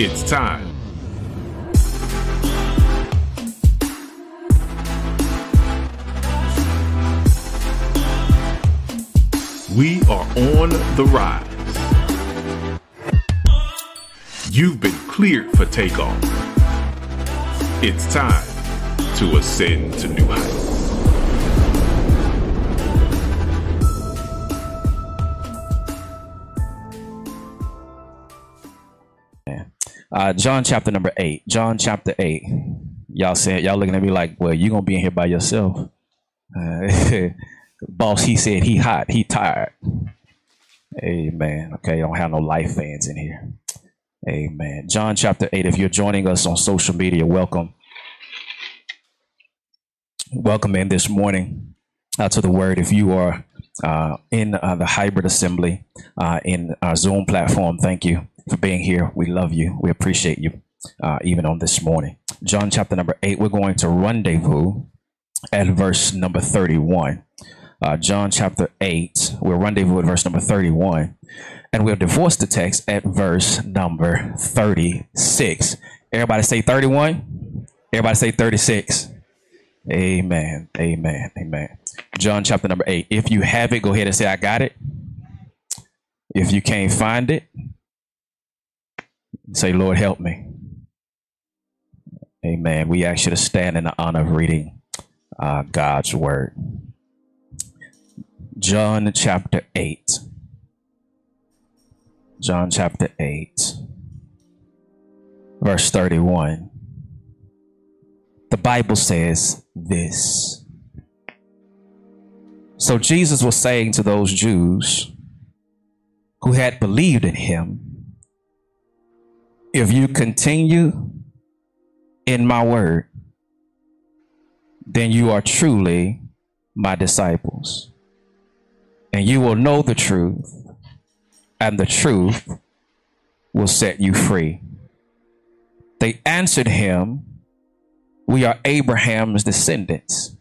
It's time. We are on the rise. You've been cleared for takeoff. It's time to ascend to new heights. Uh, John chapter number eight. John chapter eight. Y'all saying y'all looking at me like, well, you gonna be in here by yourself. Uh, boss, he said he hot, he tired. Amen. Okay, I don't have no life fans in here. Amen. John chapter 8. If you're joining us on social media, welcome. Welcome in this morning uh, to the word. If you are uh, in uh, the hybrid assembly uh, in our Zoom platform, thank you for being here. We love you. We appreciate you, uh, even on this morning. John chapter number 8, we're going to rendezvous at verse number 31 uh, John chapter 8. We'll rendezvous at verse number 31. And we'll divorce the text at verse number 36. Everybody say 31. Everybody say 36. Amen. Amen. Amen. John chapter number 8. If you have it, go ahead and say, I got it. If you can't find it, say, Lord, help me. Amen. We ask you to stand in the honor of reading uh, God's word. John chapter 8. John chapter 8, verse 31. The Bible says this. So Jesus was saying to those Jews who had believed in him, if you continue in my word, then you are truly my disciples and you will know the truth, and the truth will set you free. They answered him, We are Abraham's descendants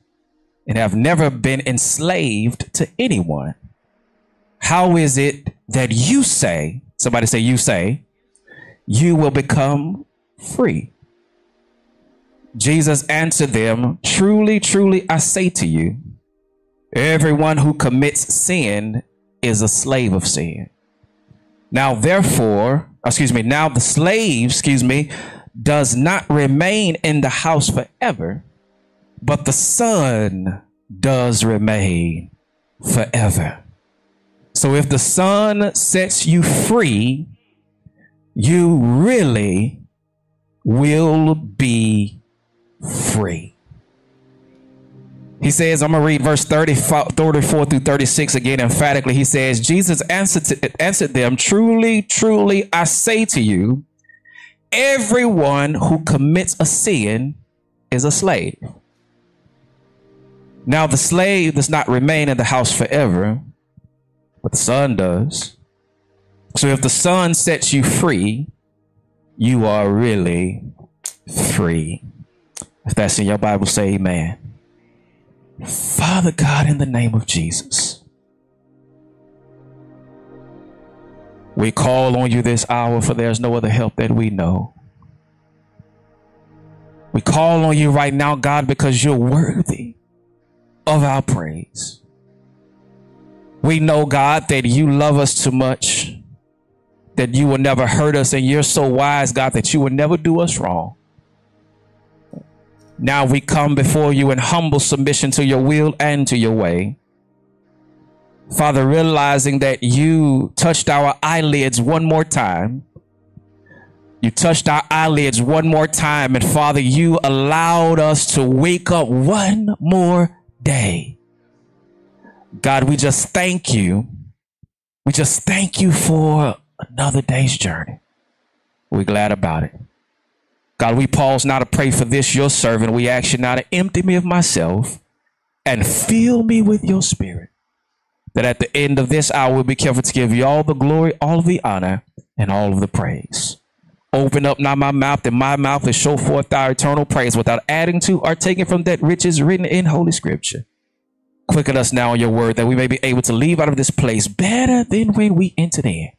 and have never been enslaved to anyone. How is it that you say, somebody say, you say, you will become free? Jesus answered them, Truly, truly, I say to you, Everyone who commits sin is a slave of sin. Now, therefore, excuse me, now the slave, excuse me, does not remain in the house forever, but the son does remain forever. So if the son sets you free, you really will be free. He says, I'm going to read verse 30, 34 through 36 again emphatically. He says, Jesus answered, to, answered them, Truly, truly, I say to you, everyone who commits a sin is a slave. Now, the slave does not remain in the house forever, but the son does. So if the son sets you free, you are really free. If that's in your Bible, say amen. Father God, in the name of Jesus, we call on you this hour, for there's no other help that we know. We call on you right now, God, because you're worthy of our praise. We know, God, that you love us too much, that you will never hurt us, and you're so wise, God, that you will never do us wrong. Now we come before you in humble submission to your will and to your way. Father, realizing that you touched our eyelids one more time. You touched our eyelids one more time. And Father, you allowed us to wake up one more day. God, we just thank you. We just thank you for another day's journey. We're glad about it. God, we pause now to pray for this, your servant. We ask you now to empty me of myself and fill me with your spirit. That at the end of this hour, we'll be careful to give you all the glory, all of the honor, and all of the praise. Open up now my mouth and my mouth to show forth thy eternal praise without adding to or taking from that which is written in Holy Scripture. Quicken us now in your word that we may be able to leave out of this place better than when we entered in.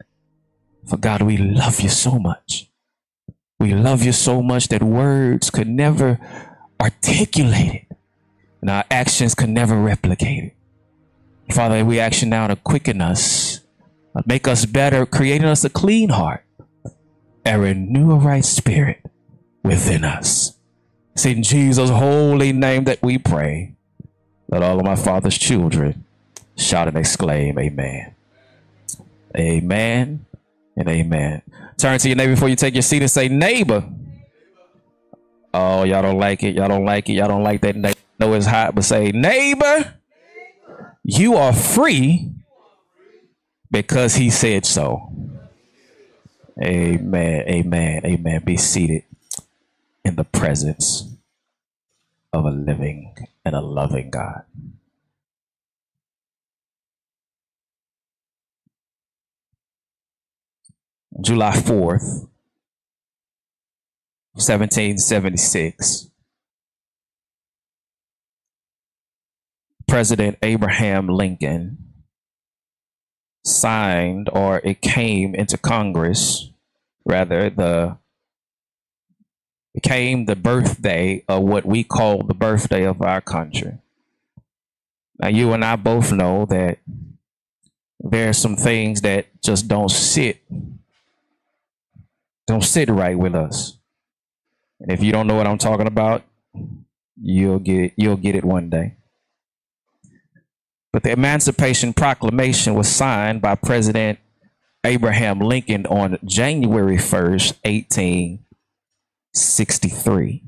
For God, we love you so much. We love you so much that words could never articulate it, and our actions could never replicate it. Father, we ask you now to quicken us, uh, make us better, creating us a clean heart, and renew a right spirit within us. It's in Jesus' holy name that we pray. Let all of my father's children shout and exclaim, Amen. Amen and amen. Turn to your neighbor before you take your seat and say, Neighbor. Oh, y'all don't like it. Y'all don't like it. Y'all don't like that. know it's hot, but say, Neighbor, you are free because he said so. Amen. Amen. Amen. Be seated in the presence of a living and a loving God. July 4th, 1776, President Abraham Lincoln signed, or it came into Congress, rather, the became the birthday of what we call the birthday of our country. Now, you and I both know that there are some things that just don't sit don't sit right with us. And if you don't know what I'm talking about, you'll get you'll get it one day. But the Emancipation Proclamation was signed by President Abraham Lincoln on January 1st, 1863.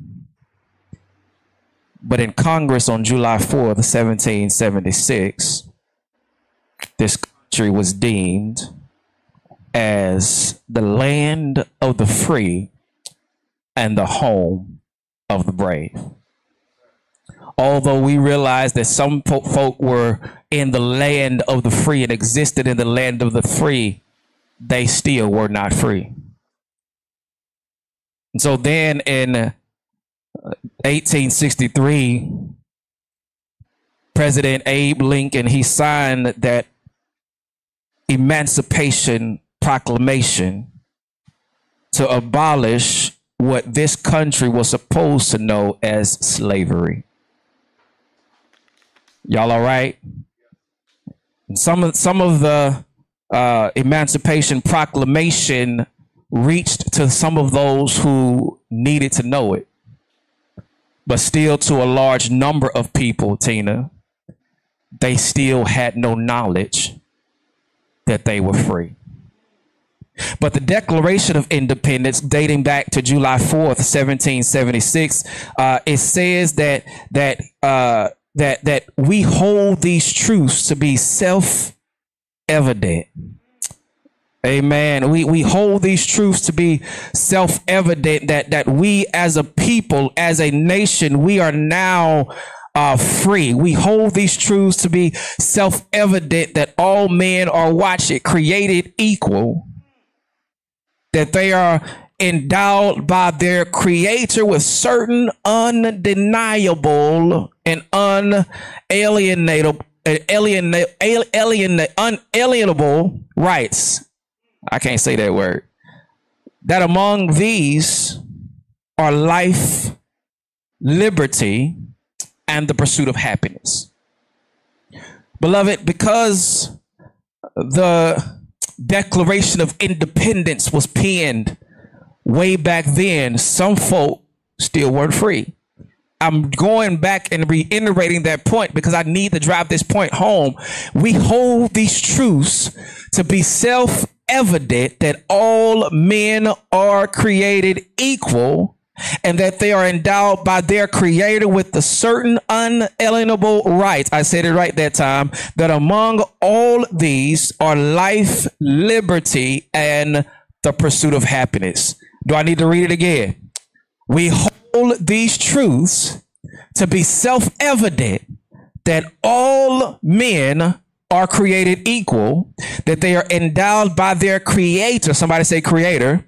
But in Congress on July 4th, 1776, this country was deemed as the land of the free and the home of the brave. Although we realize that some folk were in the land of the free and existed in the land of the free, they still were not free. And so then in 1863, President Abe Lincoln he signed that Emancipation proclamation to abolish what this country was supposed to know as slavery. Y'all all right? Some of some of the uh, Emancipation Proclamation reached to some of those who needed to know it, but still to a large number of people, Tina, they still had no knowledge that they were free. But the Declaration of Independence, dating back to July 4th, 1776, uh, it says that that uh, that that we hold these truths to be self-evident. Amen. We we hold these truths to be self-evident that that we as a people, as a nation, we are now uh, free. We hold these truths to be self-evident that all men are watch it created equal that they are endowed by their creator with certain undeniable and unalienable unalienable rights. I can't say that word. That among these are life, liberty, and the pursuit of happiness. Beloved, because the Declaration of Independence was penned way back then, some folk still weren't free. I'm going back and reiterating that point because I need to drive this point home. We hold these truths to be self evident that all men are created equal and that they are endowed by their creator with the certain unalienable rights. I said it right that time that among all these are life, liberty, and the pursuit of happiness. Do I need to read it again? We hold these truths to be self evident that all men are created equal, that they are endowed by their creator. Somebody say creator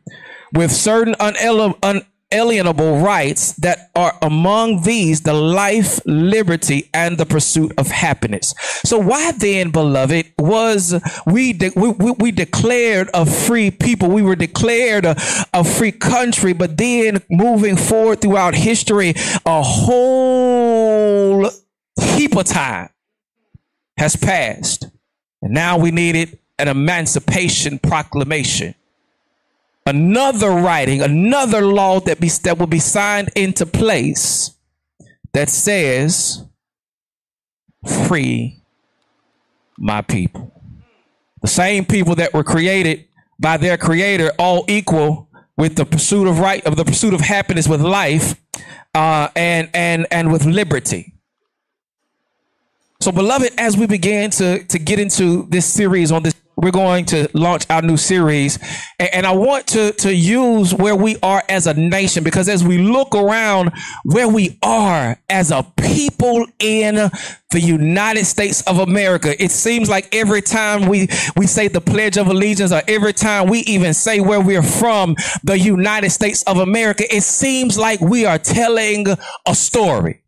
with certain unalienable unalienable rights that are among these the life, liberty, and the pursuit of happiness. So why then, beloved, was we de- we, we, we, declared a free people? We were declared a, a free country, but then moving forward throughout history, a whole heap of time has passed. And now we needed an emancipation proclamation another writing, another law that be that will be signed into place that says, "Free my people." The same people that were created by their Creator, all equal with the pursuit of right of the pursuit of happiness with life, uh, and and and with liberty. So, beloved, as we begin to to get into this series on this we're going to launch our new series. And, I want to, to use where we are as a nation because as we look around where we are as a people in the United States of America, it seems like every time we, we say the Pledge of Allegiance or every time we even say where we're from, the United States of America, it seems like we are telling a story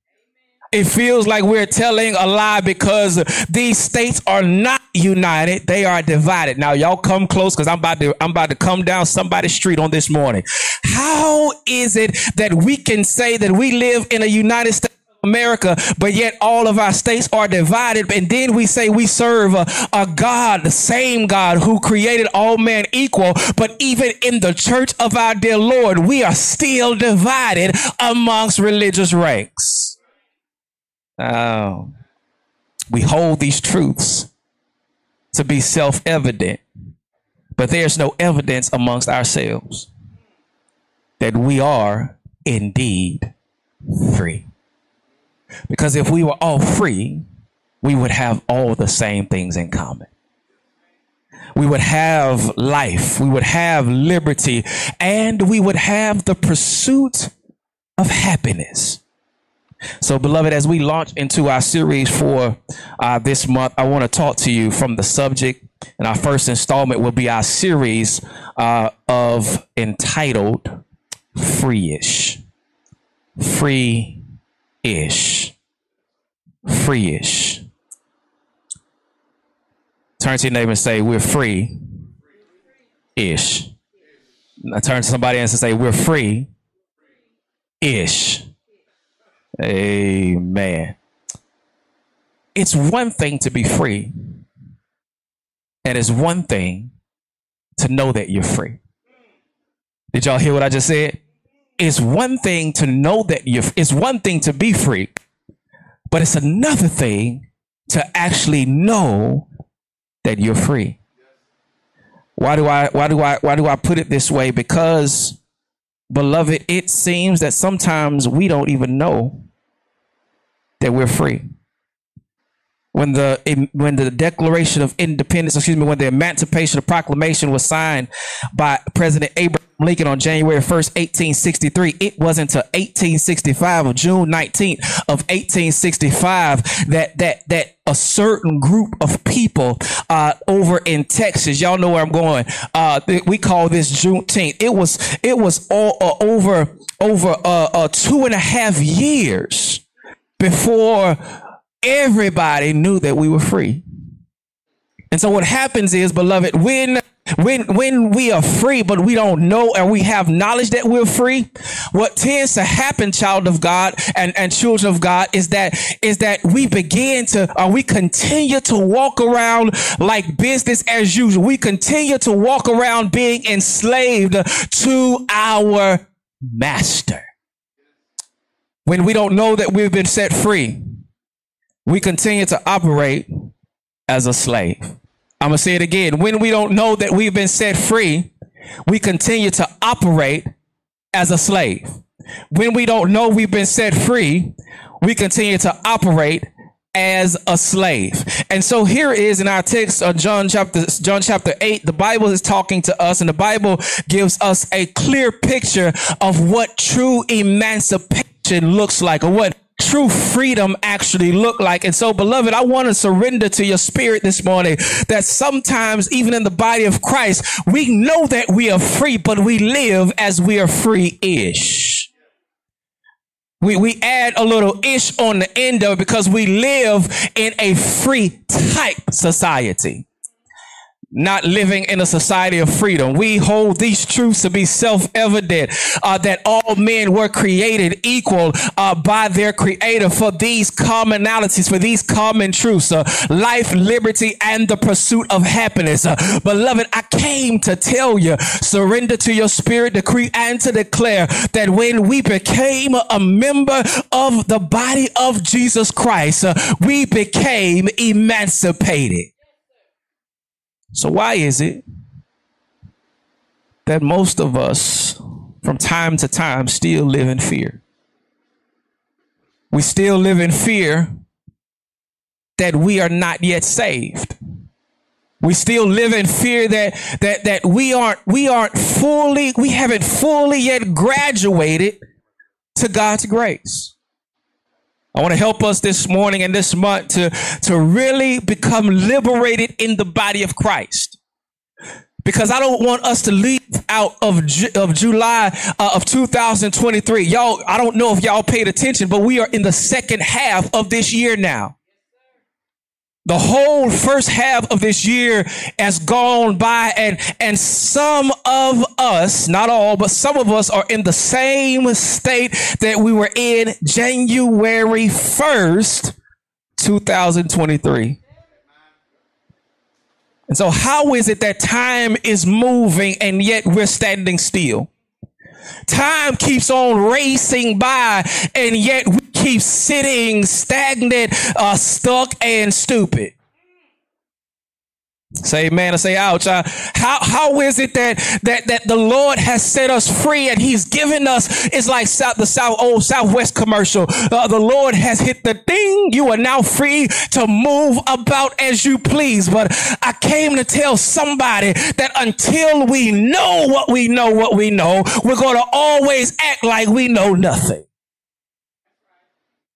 it feels like we're telling a lie because these states are not united they are divided now y'all come close because i'm about to i'm about to come down somebody's street on this morning how is it that we can say that we live in a united states of America, but yet all of our states are divided. And then we say we serve a, a, God, the same God who created all men equal. But even in the church of our dear Lord, we are still divided amongst religious ranks. Um, we hold these truths to be self evident, but there's no evidence amongst ourselves that we are indeed free. Because if we were all free, we would have all the same things in common. We would have life, we would have liberty, and we would have the pursuit of happiness. So, beloved, as we launch into our series for uh, this month, I want to talk to you from the subject. And our first installment will be our series uh, of entitled Free-ish. Free-ish. Free-ish. Turn to your neighbor and say, We're free ish. Turn to somebody else and say, We're free ish. Amen. It's one thing to be free, and it's one thing to know that you're free. Did y'all hear what I just said? It's one thing to know that you're, it's one thing to be free, but it's another thing to actually know that you're free. Why do I, why do I, why do I put it this way? Because beloved, it seems that sometimes we don't even know that we're free. When the when the Declaration of Independence, excuse me, when the Emancipation Proclamation was signed by President Abraham Lincoln on January 1st, 1863, it wasn't until 1865 of June 19th of 1865 that that that a certain group of people uh, over in Texas, y'all know where I'm going. Uh, we call this Juneteenth. It was it was all uh, over over two and a half years before everybody knew that we were free. And so what happens is, beloved, when when when we are free but we don't know and we have knowledge that we're free what tends to happen child of god and and children of god is that is that we begin to or we continue to walk around like business as usual we continue to walk around being enslaved to our master when we don't know that we've been set free, we continue to operate as a slave. I'm going to say it again. When we don't know that we've been set free, we continue to operate as a slave. When we don't know we've been set free, we continue to operate as a slave. And so here is in our text of John chapter John chapter 8 the Bible is talking to us and the Bible gives us a clear picture of what true emancipation looks like or what true freedom actually look like. And so, beloved, I want to surrender to your spirit this morning that sometimes, even in the body of Christ, we know that we are free, but we live as we are free ish. We, we add a little ish on the end of it because we live in a free type society not living in a society of freedom. We hold these truths to be self-evident uh, that all men were created equal uh, by their creator for these commonalities, for these common truths, uh, life, liberty, and the pursuit of happiness. Uh, beloved, I came to tell you, surrender to your spirit, decree, and to declare that when we became a member of the body of Jesus Christ, uh, we became emancipated. So, why is it that most of us, from time to time, still live in fear? We still live in fear that we are not yet saved. We still live in fear that that that we aren't we aren't fully we haven't fully yet graduated to God's grace. I want to help us this morning and this month to, to really become liberated in the body of Christ. Because I don't want us to leave out of, of July uh, of 2023. Y'all, I don't know if y'all paid attention, but we are in the second half of this year now. The whole first half of this year has gone by and, and some of us, not all, but some of us are in the same state that we were in January 1st, 2023. And so how is it that time is moving and yet we're standing still? Time keeps on racing by, and yet we keep sitting stagnant, uh, stuck, and stupid. Say amen or say ouch. Uh, how, how is it that, that, that the Lord has set us free and he's given us, it's like South, the South, old Southwest commercial. Uh, the Lord has hit the thing. You are now free to move about as you please. But I came to tell somebody that until we know what we know, what we know, we're going to always act like we know nothing.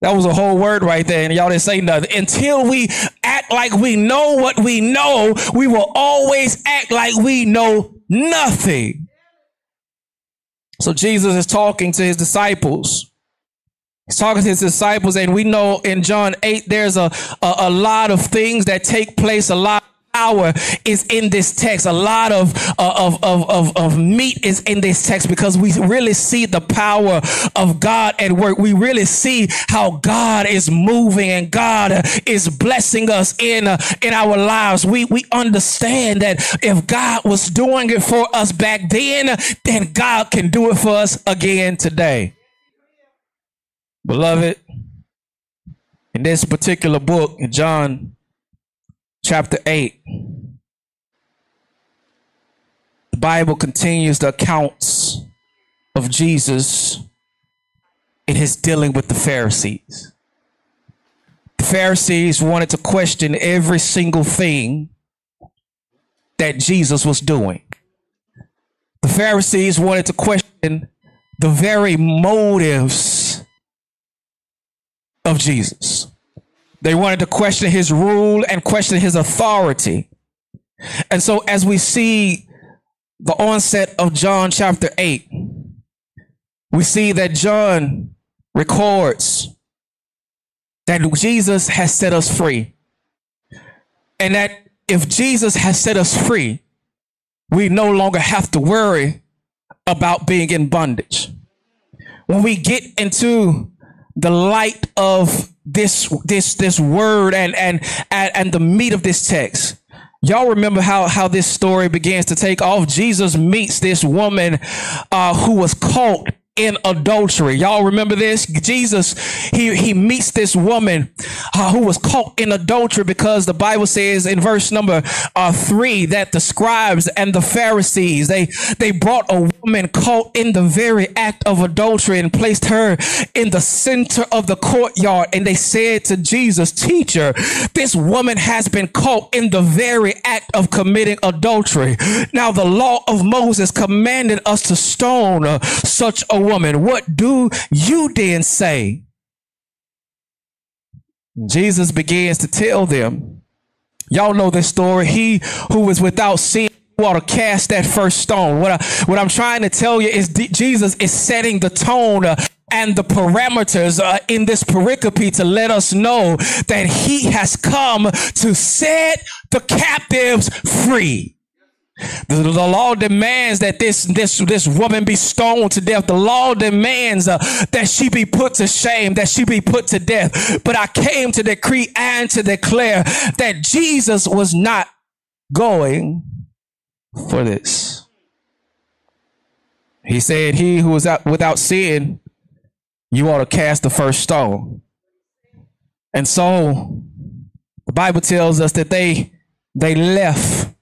That was a whole word right there, and y'all didn't say nothing. Until we act like we know what we know, we will always act like we know nothing. So Jesus is talking to his disciples. He's talking to his disciples, and we know in John 8, there's a, a, a lot of things that take place, a lot power is in this text. A lot of, uh, of, of, of, of meat is in this text because we really see the power of God at work. We really see how God is moving and God is blessing us in, uh, in our lives. We, we understand that if God was doing it for us back then, then God can do it for us again today. Beloved, in this particular book, John chapter 8, the Bible continues the accounts of Jesus in his dealing with the Pharisees. The Pharisees wanted to question every single thing that Jesus was doing. The Pharisees wanted to question the very motives of Jesus. They wanted to question his rule and question his authority. And so, as we see the onset of John chapter 8, we see that John records that Jesus has set us free. And that if Jesus has set us free, we no longer have to worry about being in bondage. When we get into the light of this this this word and and and, and the meat of this text Y'all remember how, how this story begins to take off? Jesus meets this woman uh, who was caught in adultery. Y'all remember this? Jesus, he, he meets this woman uh, who was caught in adultery because the Bible says in verse number uh, three that the scribes and the Pharisees, they, they brought a woman caught in the very act of adultery and placed her in the center of the courtyard. And they said to Jesus, teacher, this woman has been caught in the very act of committing adultery. Now the law of Moses commanded us to stone uh, such a woman, what do you then say? Jesus begins to tell them, y'all know this story. He who was without sin ought to cast that first stone. What, I, what I'm trying to tell you is D- Jesus is setting the tone uh, and the parameters uh, in this pericope to let us know that he has come to set the captives free. The, the, law demands that this this this woman be stoned to death. The law demands uh, that she be put to shame, that she be put to death. But I came to decree and to declare that Jesus was not going for this. He said, "He who is out without sin, you ought to cast the first stone." And so, the Bible tells us that they they left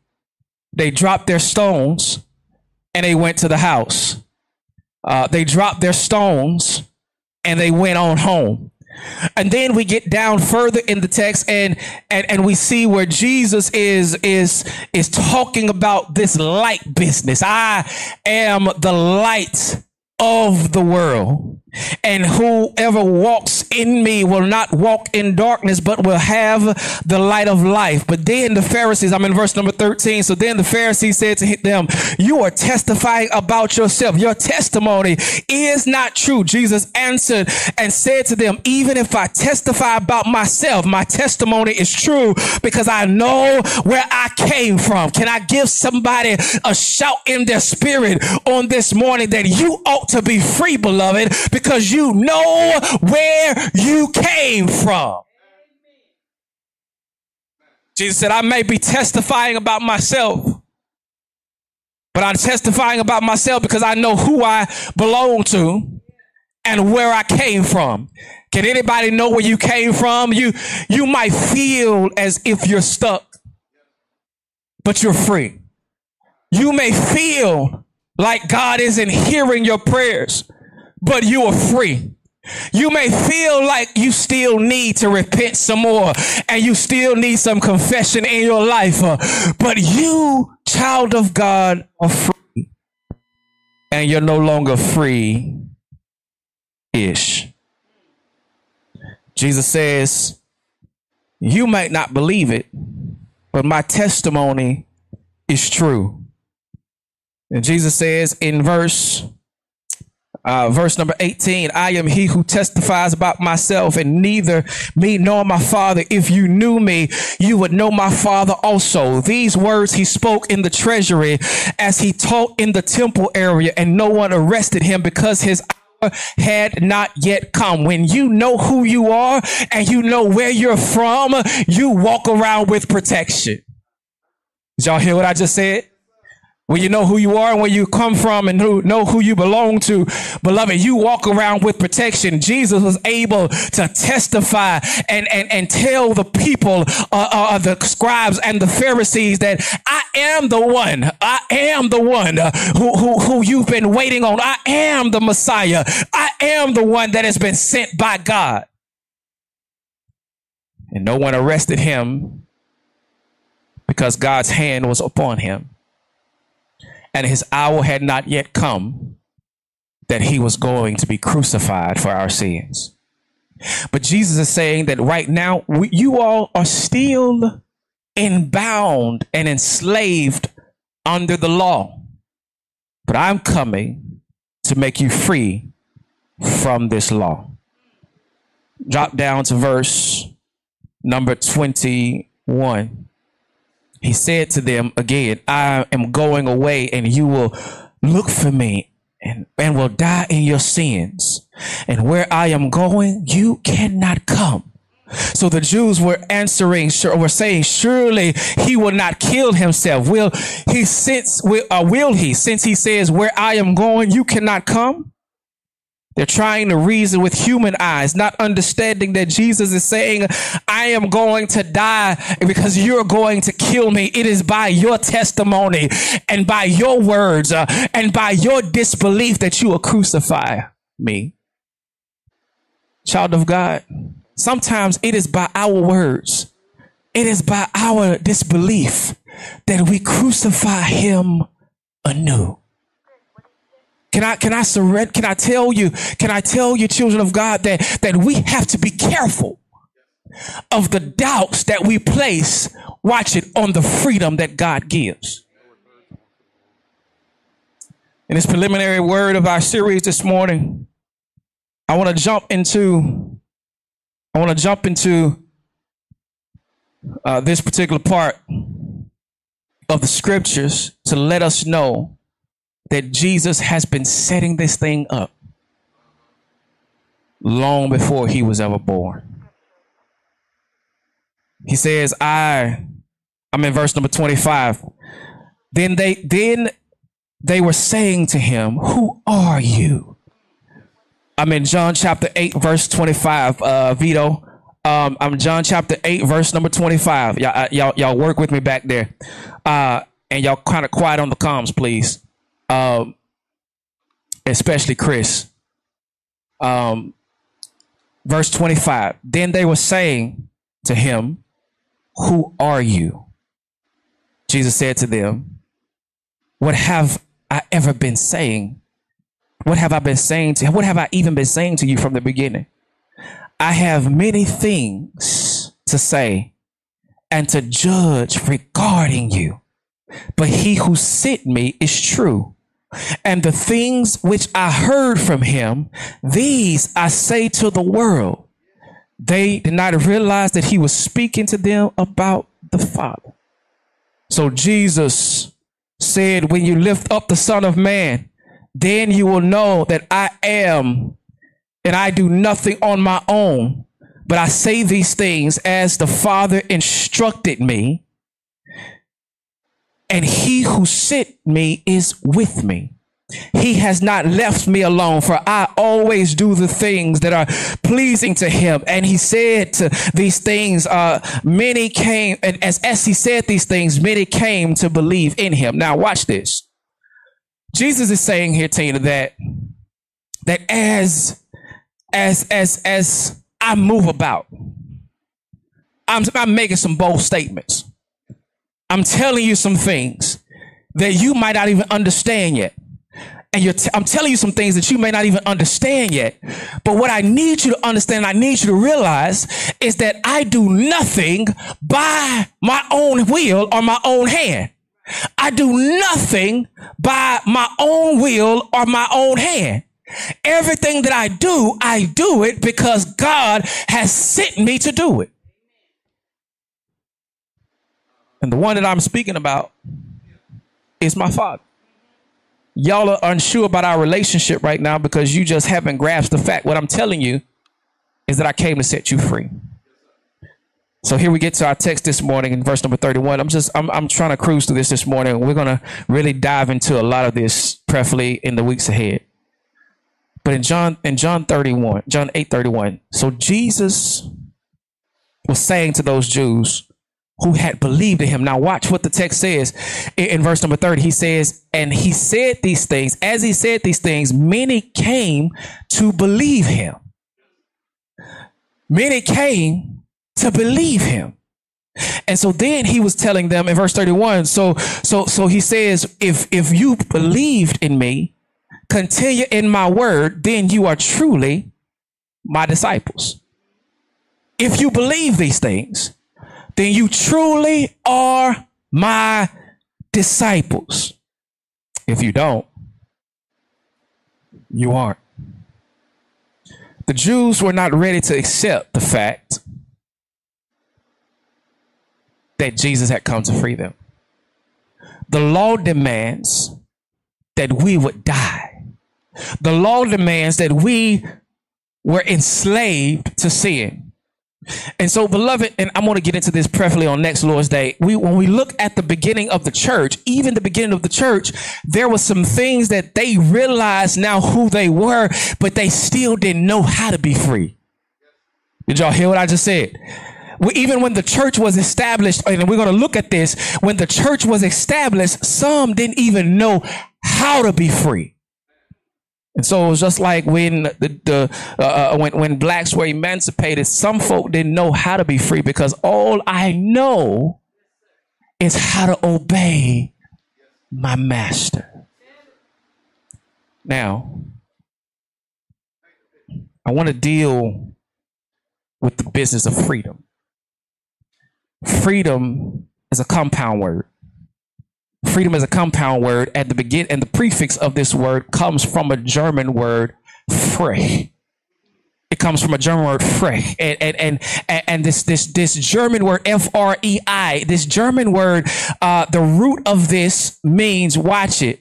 they dropped their stones and they went to the house. Uh, they dropped their stones and they went on home. And then we get down further in the text and and and we see where Jesus is is is talking about this light business. I am the light of the world. And whoever walks in me will not walk in darkness, but will have the light of life. But then the Pharisees, I'm in verse number 13. So then the Pharisees said to them, You are testifying about yourself. Your testimony is not true. Jesus answered and said to them, Even if I testify about myself, my testimony is true because I know where I came from. Can I give somebody a shout in their spirit on this morning that you ought to be free, beloved, because you know where you came from. Jesus said, I may be testifying about myself, but I'm testifying about myself because I know who I belong to and where I came from. Can anybody know where you came from? You, you might feel as if you're stuck, but you're free. You may feel like God isn't hearing your prayers, but you are free. You may feel like you still need to repent some more and you still need some confession in your life, uh, but you, child of God, are free. And you're no longer free ish. Jesus says, You might not believe it, but my testimony is true. And Jesus says in verse uh, verse number 18, I am he who testifies about myself, and neither me nor my father. If you knew me, you would know my father also. These words he spoke in the treasury as he taught in the temple area, and no one arrested him because his hour had not yet come. When you know who you are and you know where you're from, you walk around with protection. Did y'all hear what I just said? When you know who you are and where you come from and who know who you belong to, beloved, you walk around with protection. Jesus was able to testify and, and, and tell the people, uh, uh, the scribes and the Pharisees that I am the one. I am the one uh, who, who, who you've been waiting on. I am the Messiah. I am the one that has been sent by God. And no one arrested him because God's hand was upon him and his hour had not yet come that he was going to be crucified for our sins. But Jesus is saying that right now, we, you all are still in bound and enslaved under the law. But I'm coming to make you free from this law. Drop down to verse number 21 he said to them again, I am going away and you will look for me and, and will die in your sins. And where I am going, you cannot come. So the Jews were answering, were saying, surely he will not kill himself. Will he since, will, uh, will he, since he says, where I am going, you cannot come? They're trying to reason with human eyes, not understanding that Jesus is saying, I am going to die because you're going to kill me. It is by your testimony and by your words uh, and by your disbelief that you will crucify me. Child of God, sometimes it is by our words, it is by our disbelief that we crucify him anew. Can I can I surrender? Can I tell you? Can I tell you, children of God, that that we have to be careful of the doubts that we place. Watch it on the freedom that God gives. In this preliminary word of our series this morning, I want to jump into I want to jump into uh, this particular part of the scriptures to let us know that Jesus has been setting this thing up long before he was ever born. He says, I, I'm in verse number 25. Then they, then they were saying to him, Who are you? I'm in John chapter 8, verse 25. Uh, Vito, um, I'm John chapter 8, verse number 25. Y'all, y'all, y'all work with me back there. Uh, and y'all kind of quiet on the comms, please. Um, especially Chris. Um, verse 25. Then they were saying to him, Who are you? Jesus said to them, What have I ever been saying? What have I been saying to what have I even been saying to you from the beginning? I have many things to say and to judge regarding you. But he who sent me is true. And the things which I heard from him, these I say to the world. They did not realize that he was speaking to them about the Father. So Jesus said, When you lift up the Son of Man, then you will know that I am, and I do nothing on my own, but I say these things as the Father instructed me, and he who sent me is with me. He has not left me alone, for I always do the things that are pleasing to him. And he said to these things, uh, many came, and as, as he said these things, many came to believe in him. Now, watch this. Jesus is saying here, Tina, that that as as as as I move about, I'm, I'm making some bold statements. I'm telling you some things that you might not even understand yet and you're t- I'm telling you some things that you may not even understand yet. But what I need you to understand, I need you to realize is that I do nothing by my own will or my own hand. I do nothing by my own will or my own hand. Everything that I do, I do it because God has sent me to do it. And the one that I'm speaking about is my father y'all are unsure about our relationship right now because you just haven't grasped the fact. What I'm telling you is that I came to set you free. So here we get to our text this morning in verse number 31. I'm just I'm I'm trying to cruise through this this morning. We're going to really dive into a lot of this prayerfully in the weeks ahead. But in John in John 31, John 8:31, so Jesus was saying to those Jews, who had believed in him. Now, watch what the text says in, verse number 30. He says, And he said these things. As he said these things, many came to believe him. Many came to believe him. And so then he was telling them in verse 31. So, so, so he says, if, if you believed in me, continue in my word, then you are truly my disciples. If you believe these things, then you truly are my disciples. If you don't, you aren't. The Jews were not ready to accept the fact that Jesus had come to free them. The law demands that we would die. The law demands that we were enslaved to sin. And so, beloved, and I'm going to get into this prayerfully on next Lord's Day. We, when we look at the beginning of the church, even the beginning of the church, there were some things that they realized now who they were, but they still didn't know how to be free. Did y'all hear what I just said? even when the church was established, and we're going to look at this, when the church was established, some didn't even know how to be free. And so it was just like when the, the uh, uh, when when blacks were emancipated, some folk didn't know how to be free because all I know is how to obey my master. Now, I want to deal with the business of freedom. Freedom is a compound word. Freedom is a compound word. At the begin and the prefix of this word comes from a German word, frei. It comes from a German word frei. And, and, and, and this, this, this German word F-R-E-I, this German word, uh, the root of this means, watch it,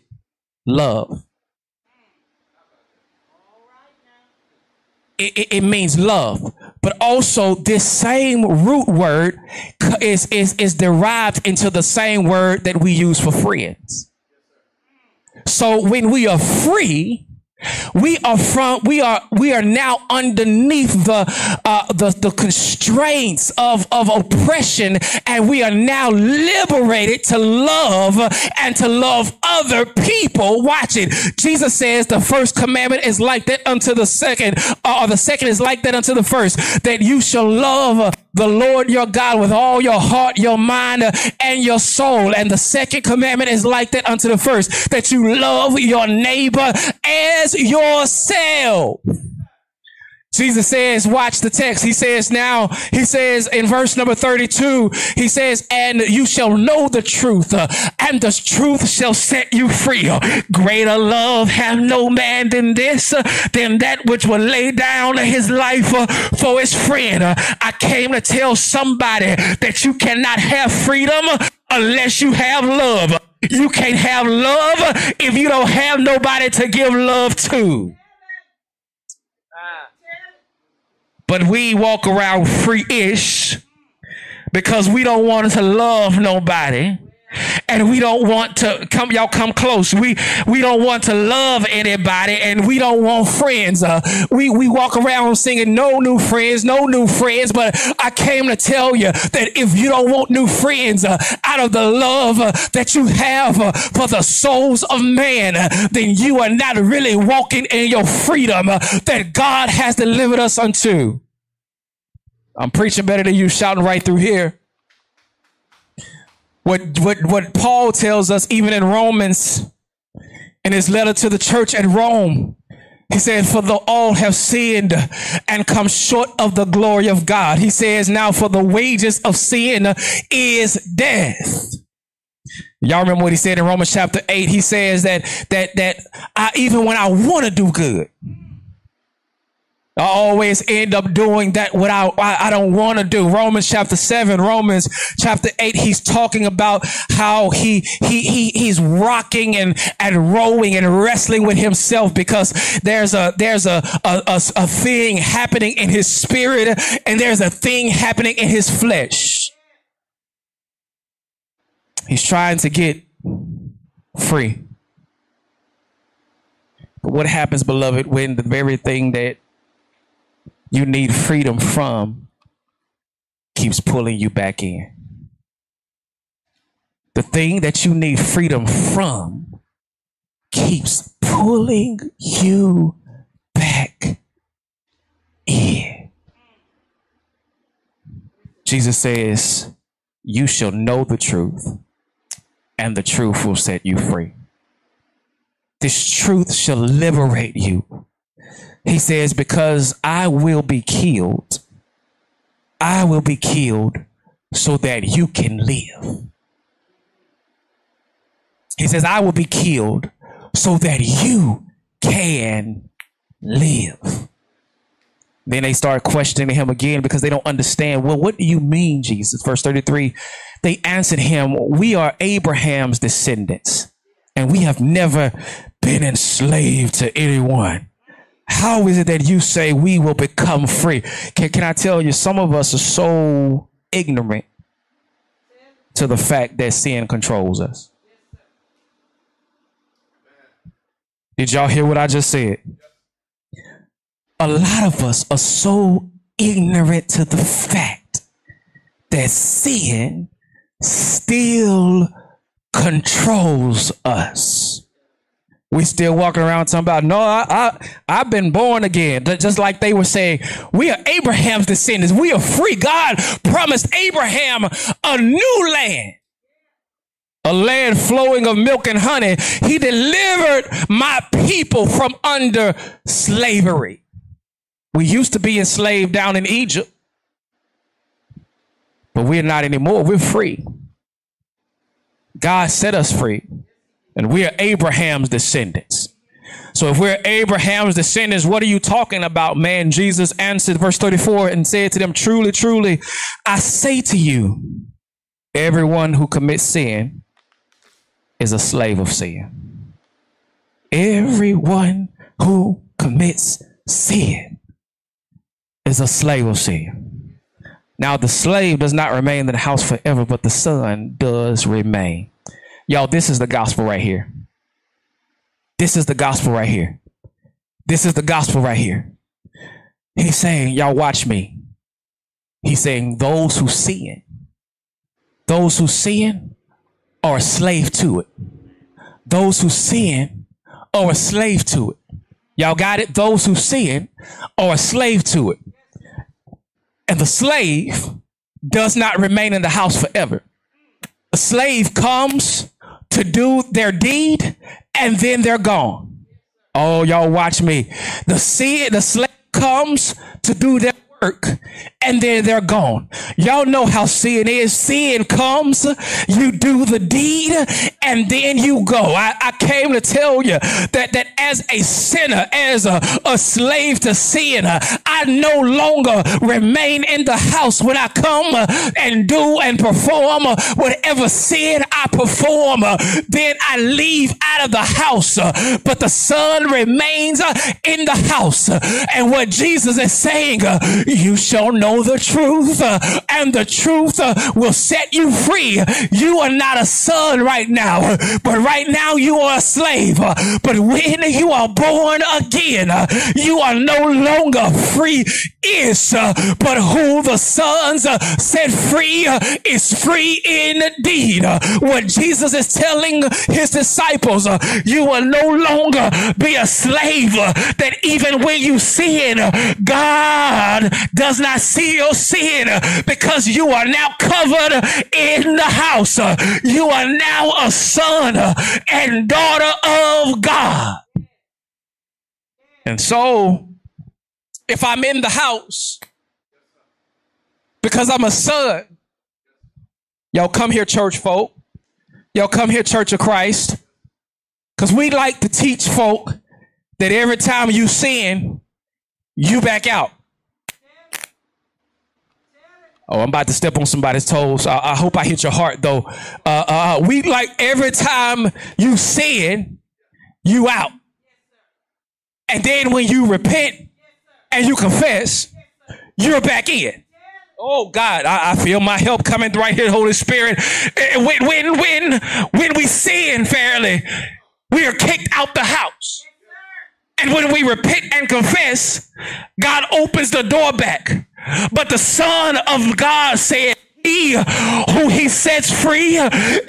love. It, it, it, means love, but also this same root word is, is, is derived into the same word that we use for friends. So when we are free, we are from we are we are now underneath the uh, the, the constraints of, of oppression and we are now liberated to love and to love other people watch it jesus says the first commandment is like that unto the second or the second is like that unto the first that you shall love the Lord your God with all your heart, your mind, and your soul. And the second commandment is like that unto the first, that you love your neighbor yourself. Jesus says, watch the text. He says now, he says in verse number 32, he says, and you shall know the truth uh, and the truth shall set you free. Greater love have no man than this, uh, than that which will lay down his life uh, for his friend. Uh, I came to tell somebody that you cannot have freedom unless you have love. You can't have love if you don't have nobody to give love to. But we walk around free ish because we don't want to love nobody and we don't want to come y'all come close. We we don't want to love anybody and we don't want friends. Uh, we we walk around singing no new friends no new friends. But i came to tell you that if you don't want new friends uh, out of the love uh, that you have uh, for the souls of man uh, then you are not really walking in your freedom uh, that god has delivered us unto. I'm preaching better than you shouting right through here what, what, what Paul tells us, even in Romans, in his letter to the church at Rome, he said, For the all have sinned and come short of the glory of God. He says, Now for the wages of sin is death. Y'all remember what he said in Romans chapter 8? He says that that that I even when I want to do good, I always end up doing that what I, I, don't want to do. Romans chapter seven, Romans chapter eight, he's talking about how he, he, he, he's rocking and, and rowing and wrestling with himself because there's a, there's a, a, a, a thing happening in his spirit and there's a thing happening in his flesh. He's trying to get free. But what happens, beloved, when the very thing that you need freedom from keeps pulling you back in. The thing that you need freedom from keeps pulling you back in. Jesus says, You shall know the truth, and the truth will set you free. This truth shall liberate you he says, Because I will be killed, I will be killed so that you can live. He says, I will be killed so that you can live. Then they start questioning him again because they don't understand. Well, what do you mean, Jesus? Verse 33 they answered him, We are Abraham's descendants, and we have never been enslaved to anyone. How is it that you say we will become free? Can, can I tell you, some of us are so ignorant to the fact that sin controls us. Did y'all hear what I just said? A lot of us are so ignorant to the fact that sin still controls us. We still walking around talking about, no, I, I, I've been born again. Just like they were saying, we are Abraham's descendants. We are free. God promised Abraham a new land a land flowing of milk and honey. He delivered my people from under slavery. We used to be enslaved down in Egypt, but we're not anymore. We're free. God set us free and we are Abraham's descendants. So if we're Abraham's descendants, what are you talking about, man? Jesus answered verse 34 and said to them, truly, truly, I say to you, everyone who commits sin is a slave of sin. Everyone who commits sin is a slave of sin. Now, the slave does not remain in the house forever, but the son does remain. Y'all, this is the gospel right here. This is the gospel right here. This is the gospel right here. He's saying, y'all watch me. He's saying those who sin, those who sin are a slave to it. Those who sin are a slave to it. Y'all got it? Those who sin are a slave to it. And the slave does not remain in the house forever. The slave comes to do their deed and then they're gone. Oh, y'all watch me. The sin, the slave comes to do their work and then they're gone. Y'all know how sin is. Sin comes, you do the deed, and then you go. I, I came to tell you that, that as a sinner, as a, a slave to sin, I no longer remain in the house when I come and do and perform whatever sin I perform. Then I leave out of the house, but the son remains in the house. And what Jesus is saying, you shall know the truth, uh, and the truth uh, will set you free. You are not a son right now, but right now you are a slave. But when you are born again, you are no longer free is, but who the sons set free is free indeed. What Jesus is telling his disciples, you will no longer be a slave that even when you sin, God does not see your sin because you are now covered in the house. You are now a son and daughter of God. And so, if I'm in the house because I'm a son, y'all come here, church folk. Y'all come here, Church of Christ. Because we like to teach folk that every time you sin, you back out. Oh, I'm about to step on somebody's toes. I, I hope I hit your heart though. Uh, uh, we like every time you sin, you out. And then when you repent and you confess, you're back in. Oh God, I, I, feel my help coming right here, Holy Spirit. When, when, when, when we sin fairly, we are kicked out the house. And when we repent and confess, God opens the door back. But the Son of God said, he who he sets free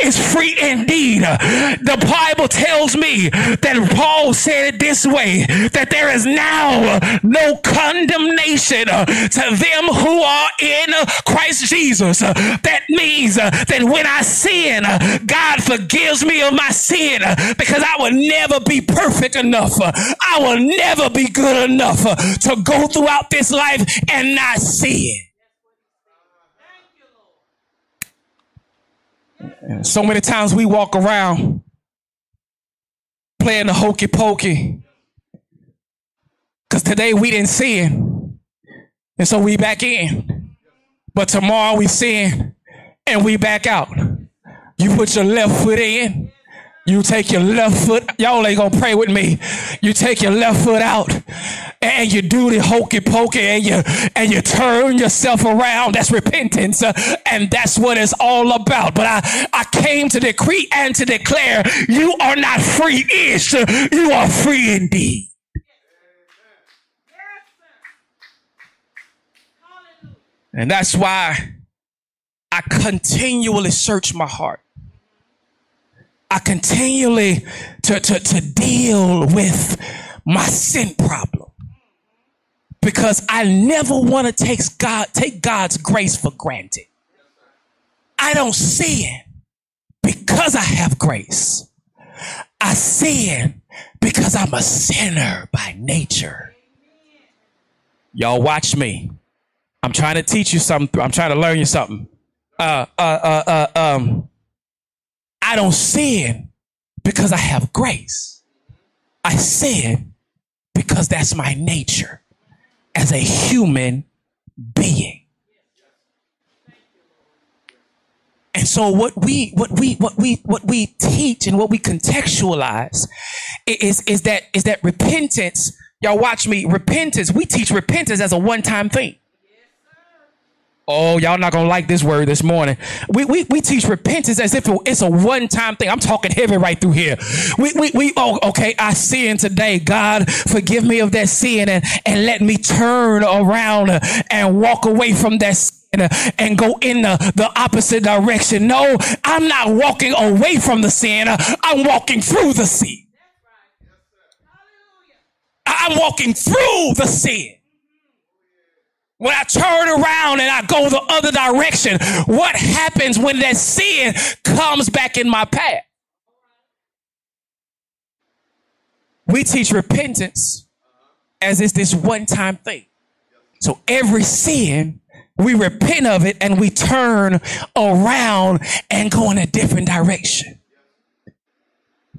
is free indeed. The Bible tells me that Paul said it this way that there is now no condemnation to them who are in Christ Jesus. That means that when I sin, God forgives me of my sin because I will never be perfect enough. I will never be good enough to go throughout this life and not sin. So many times we walk around playing the hokey pokey. Because today we didn't sin. And so we back in. But tomorrow we sin and we back out. You put your left foot in you take your left foot, y'all ain't gonna pray with me. You take your left foot out and you do the hokey pokey and you and you turn yourself around. That's repentance, uh, and that's what it's all about. But I, I came to decree and to declare you are not free ish, you are free indeed. And that's why I continually search my heart. I continually to, to, to deal with my sin problem because I never want to take God take God's grace for granted. I don't sin because I have grace. I sin because I'm a sinner by nature. Y'all watch me. I'm trying to teach you something. I'm trying to learn you something. Uh, uh, uh, uh um, I don't sin because I have grace. I sin because that's my nature as a human being. And so what we what we what we what we teach and what we contextualize is is that is that repentance, y'all watch me, repentance, we teach repentance as a one-time thing. Oh, y'all not gonna like this word this morning. We, we, we teach repentance as if it's a one time thing. I'm talking heavy right through here. We, we, we, oh, okay, I sin today. God, forgive me of that sin and, and let me turn around and walk away from that sin and go in the, the opposite direction. No, I'm not walking away from the sin. I'm walking through the sin. I'm walking through the sin. When I turn around and I go the other direction, what happens when that sin comes back in my path? We teach repentance as it's this one time thing. So every sin, we repent of it and we turn around and go in a different direction.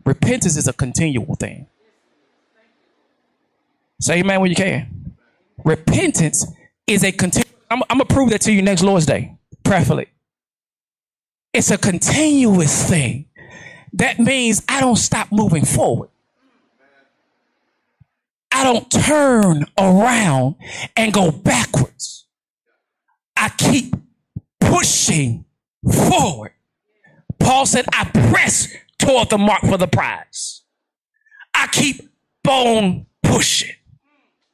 Repentance is a continual thing. Say amen when you can. Repentance is a continuous. I'm, I'm going to prove that to you next Lord's Day, prayerfully. It's a continuous thing. That means I don't stop moving forward. I don't turn around and go backwards. I keep pushing forward. Paul said, I press toward the mark for the prize. I keep on pushing.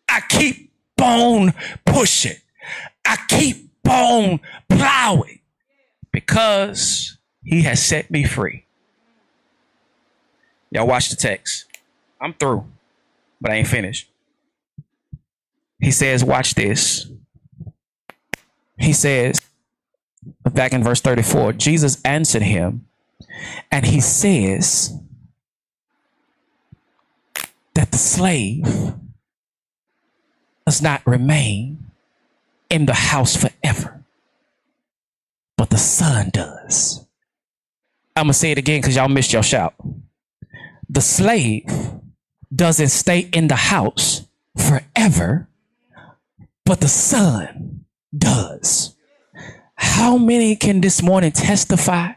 I keep on pushing. I keep on plowing because he has set me free. Y'all watch the text. I'm through, but I ain't finished. He says, Watch this. He says, back in verse 34, Jesus answered him, and he says that the slave does not remain in the house forever, but the son does. I'm going to say it again because y'all missed your shout. The slave doesn't stay in the house forever, but the son does. How many can this morning testify?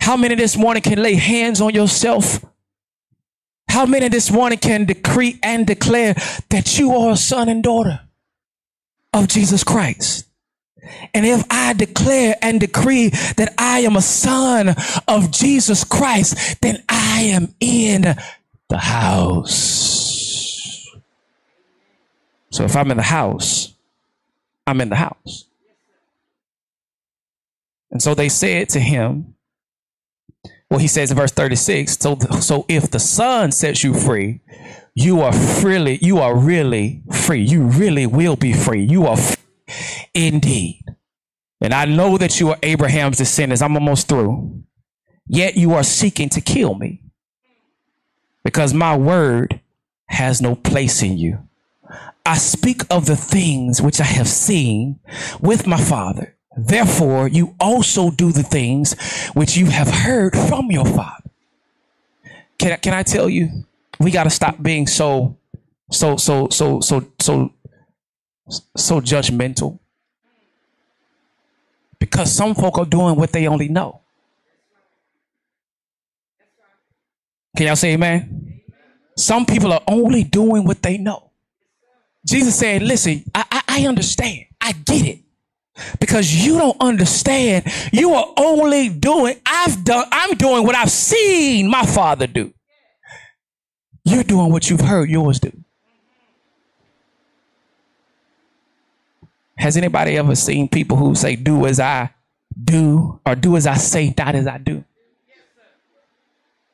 How many this morning can lay hands on yourself how many this morning can decree and declare that you are a son and daughter of Jesus Christ? And if I declare and decree that I am a son of Jesus Christ, then I am in the house. So if I'm in the house, I'm in the house. And so they said to him, he says in verse 36, so, so if the son sets you free, you are freely, you are really free. You really will be free. You are free indeed. And I know that you are Abraham's descendants. I'm almost through. Yet you are seeking to kill me because my word has no place in you. I speak of the things which I have seen with my father Therefore, you also do the things which you have heard from your father. Can I, can I tell you, we got to stop being so, so, so, so, so, so, so judgmental. Because some folk are doing what they only know. Can y'all say amen? Some people are only doing what they know. Jesus said, listen, I, I, I understand. I get it because you don't understand. You are only doing, I've done, I'm doing what I've seen my father do. You're doing what you've heard yours do. Has anybody ever seen people who say, do as I do, or do as I say, not as I do?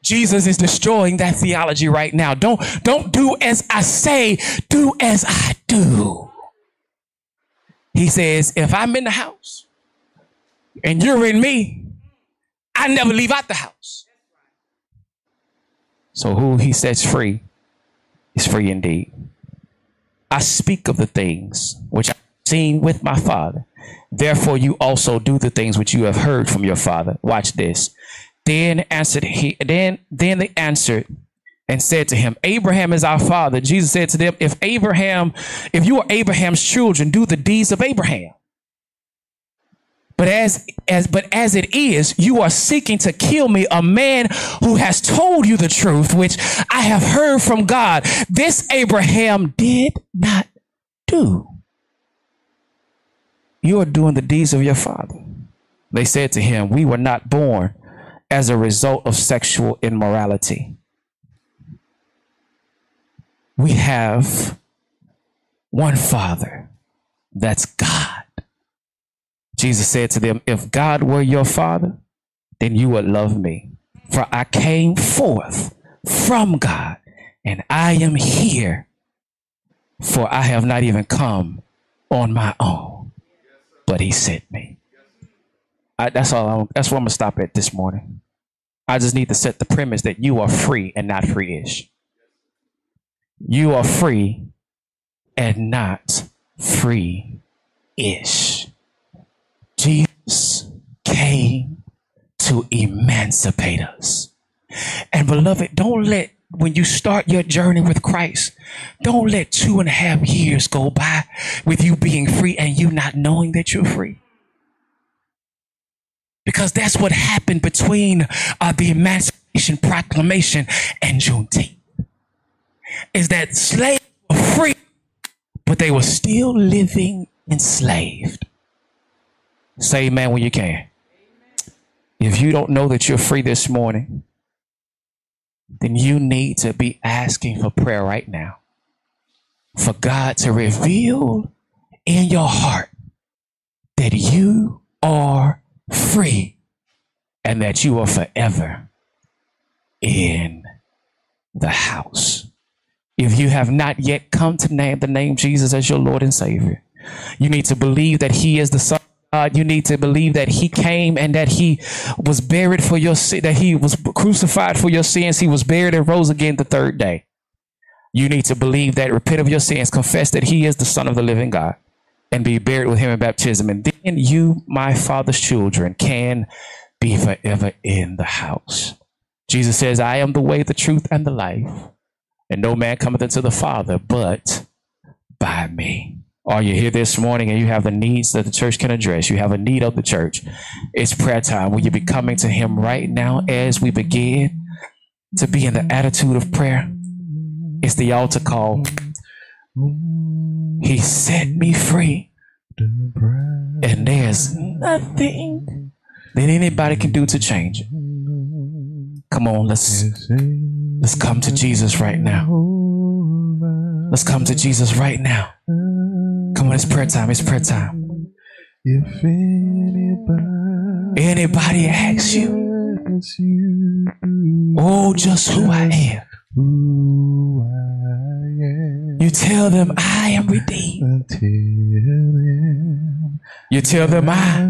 Jesus is destroying that theology right now. Don't, don't do as I say, do as I do. He says, if I'm in the house and you're in me, I never leave out the house. So who he sets free is free indeed. I speak of the things which I've seen with my father. Therefore, you also do the things which you have heard from your father. Watch this. Then answered he then then they answered and said to him, Abraham is our father. Jesus said to them, If Abraham, if you are Abraham's children, do the deeds of Abraham. But as as but as it is, you are seeking to kill me, a man who has told you the truth, which I have heard from God. This Abraham did not do. You are doing the deeds of your father. They said to him, We were not born as a result of sexual immorality. We have one Father, that's God. Jesus said to them, If God were your Father, then you would love me. For I came forth from God, and I am here, for I have not even come on my own, but He sent me. I, that's all. I'm, that's where I'm gonna stop at this morning. I just need to set the premise that you are free and not free-ish. You are free and not free-ish. Jesus came to emancipate us. And beloved, don't let when you start your journey with Christ, don't let two and a half years go by with you being free and you not knowing that you're free because that's what happened between uh, the Emancipation Proclamation and Juneteenth. Is that slaves were free, but they were still living enslaved. Say amen when you can. If you don't know that you're free this morning, then you need to be asking for prayer right now for God to reveal in your heart that you are free and that you are forever in the house. If you have not yet come to name the name Jesus as your Lord and Savior, you need to believe that He is the Son of God. You need to believe that He came and that He was buried for your sin, that He was crucified for your sins. He was buried and rose again the third day. You need to believe that, repent of your sins, confess that He is the Son of the living God and be buried with him in baptism. And then you, my father's children, can be forever in the house. Jesus says, I am the way, the truth, and the life. And no man cometh unto the Father but by me. Are you here this morning and you have the needs that the church can address? You have a need of the church. It's prayer time. Will you be coming to Him right now as we begin to be in the attitude of prayer? It's the altar call. He set me free. And there's nothing that anybody can do to change it. Come on, let's let's come to Jesus right now. Let's come to Jesus right now. Come on, it's prayer time. It's prayer time. If anybody, anybody asks you, oh, just who I am. You tell them I am redeemed. You tell them I,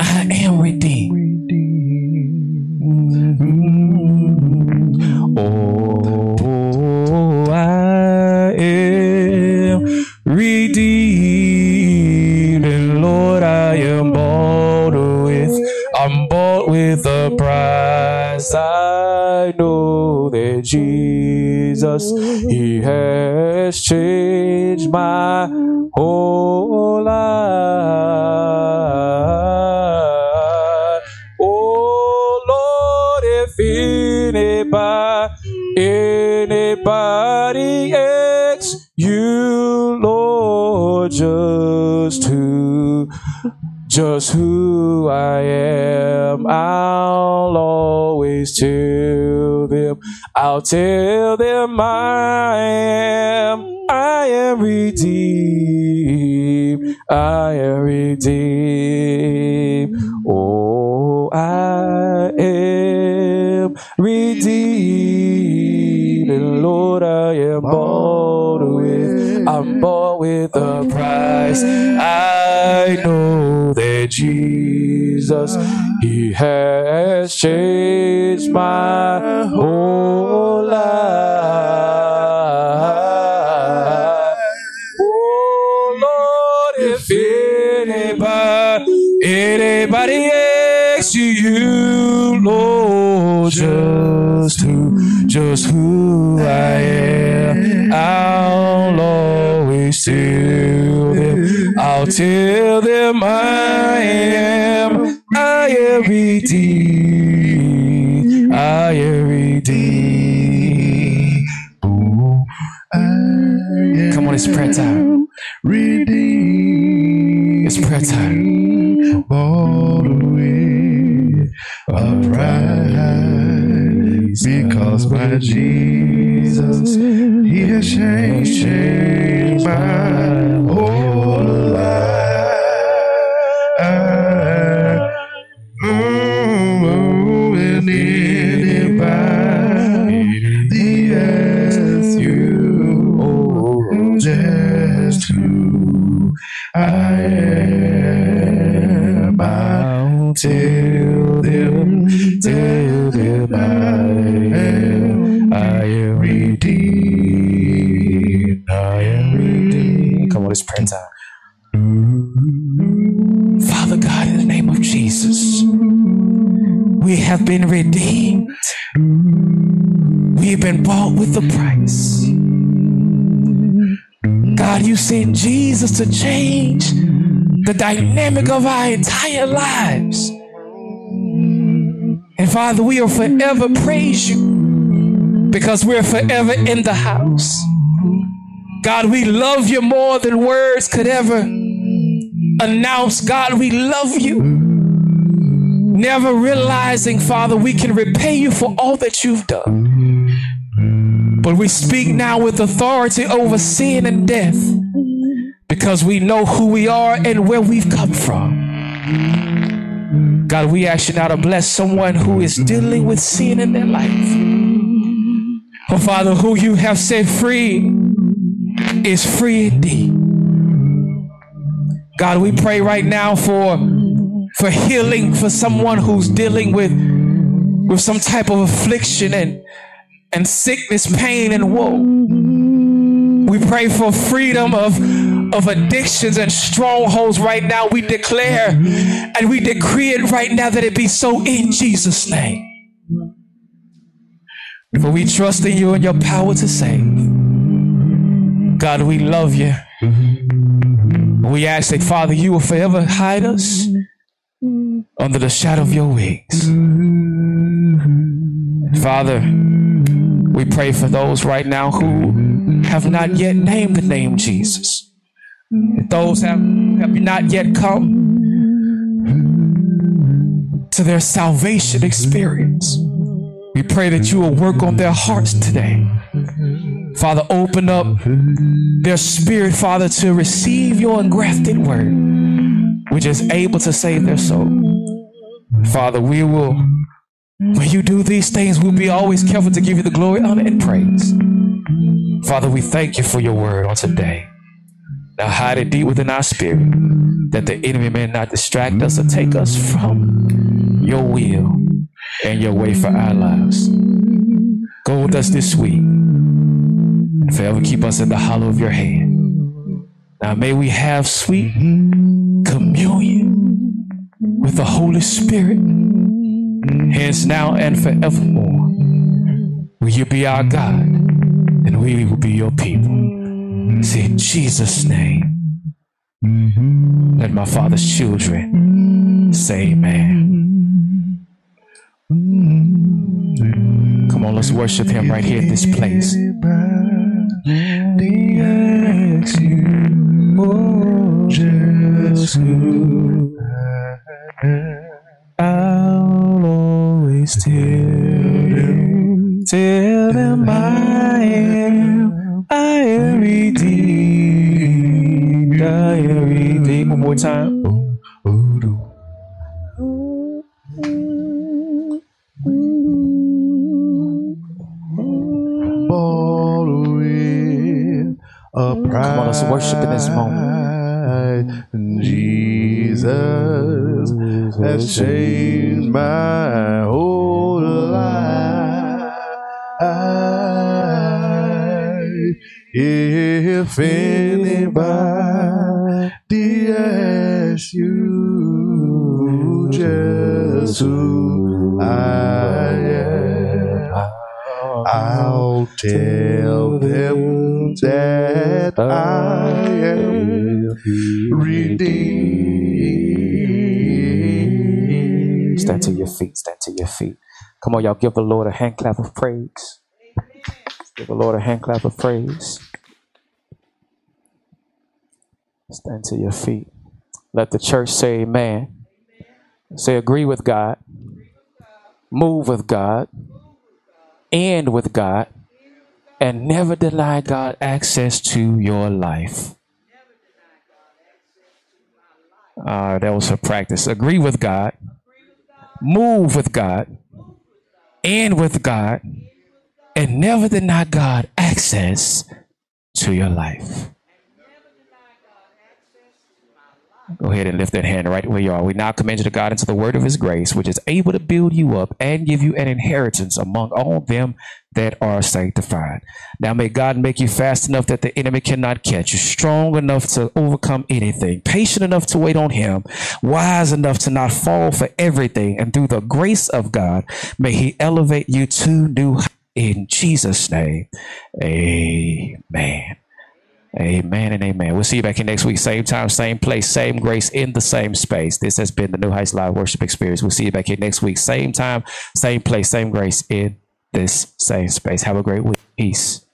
I am redeemed. Jesus, He has changed my whole life. Oh Lord, if anybody, anybody asks you, Lord, just who, just who I am, I'll always tell them, I'll tell them I am, I am redeemed, I am redeemed. Oh, I am redeemed, and Lord, I am bought with, Mm-hmm. I'm bought with a price. I know that Jesus, He has changed my whole life. Oh Lord, if anybody, anybody asks you, Lord. just who, just who I am. I'll tell them, I'll tell them I am, I am redeemed, I am redeemed. Come on, it's prayer time. Redeemed. It's prayer time. Bought away upright because my Jesus, He has changed, changed to change the dynamic of our entire lives. And Father, we will forever praise you because we're forever in the house. God, we love you more than words could ever announce. God, we love you. Never realizing, Father, we can repay you for all that you've done. But we speak now with authority over sin and death because we know who we are and where we've come from. God, we ask you now to bless someone who is dealing with sin in their life. Oh, Father, who you have set free is free indeed. God, we pray right now for for healing for someone who's dealing with with some type of affliction and and sickness, pain, and woe. We pray for freedom of, of addictions and strongholds right now. We declare and we decree it right now that it be so in Jesus' name. For we trust in you and your power to save. God, we love you. We ask that, Father, you will forever hide us under the shadow of your wings. Father, we pray for those right now who have not yet named the name Jesus. Those have, have not yet come to their salvation experience. We pray that you will work on their hearts today. Father, open up their spirit, Father, to receive your engrafted word, which is able to save their soul. Father, we will, when you do these things, we'll be always careful to give you the glory, honor, and praise. Father, we thank you for your word on today. Now hide it deep within our spirit that the enemy may not distract us or take us from your will and your way for our lives. Go with us this week and forever keep us in the hollow of your hand. Now may we have sweet communion with the Holy Spirit, hence now and forevermore. Will you be our God and we will be your people. Say in Jesus' name. Let my father's children say amen. Come on, let's worship him right here at this place. I'll always tell tell I am, redeemed. One more time. Come on, let's worship in this moment. Jesus has changed my whole life. If anybody just who I am. I'll tell them that I am redeemed. Stand to your feet. Stand to your feet. Come on, y'all. Give the Lord a hand clap of praise. Give the Lord a hand clap of praise. Stand to your feet. Let the church say amen. Say agree with God. Move with God. End with God. And never deny God access to your life. Uh, that was for practice. Agree with God. Move with God. End with God. And never deny God access to your life. Go ahead and lift that hand right where you are. We now commend you to God into the word of his grace, which is able to build you up and give you an inheritance among all them that are sanctified. Now may God make you fast enough that the enemy cannot catch you, strong enough to overcome anything, patient enough to wait on him, wise enough to not fall for everything, and through the grace of God, may he elevate you to new heights. in Jesus' name. Amen. Amen and amen. We'll see you back here next week. Same time, same place, same grace in the same space. This has been the New Heights Live Worship Experience. We'll see you back here next week. Same time, same place, same grace in this same space. Have a great week. Peace.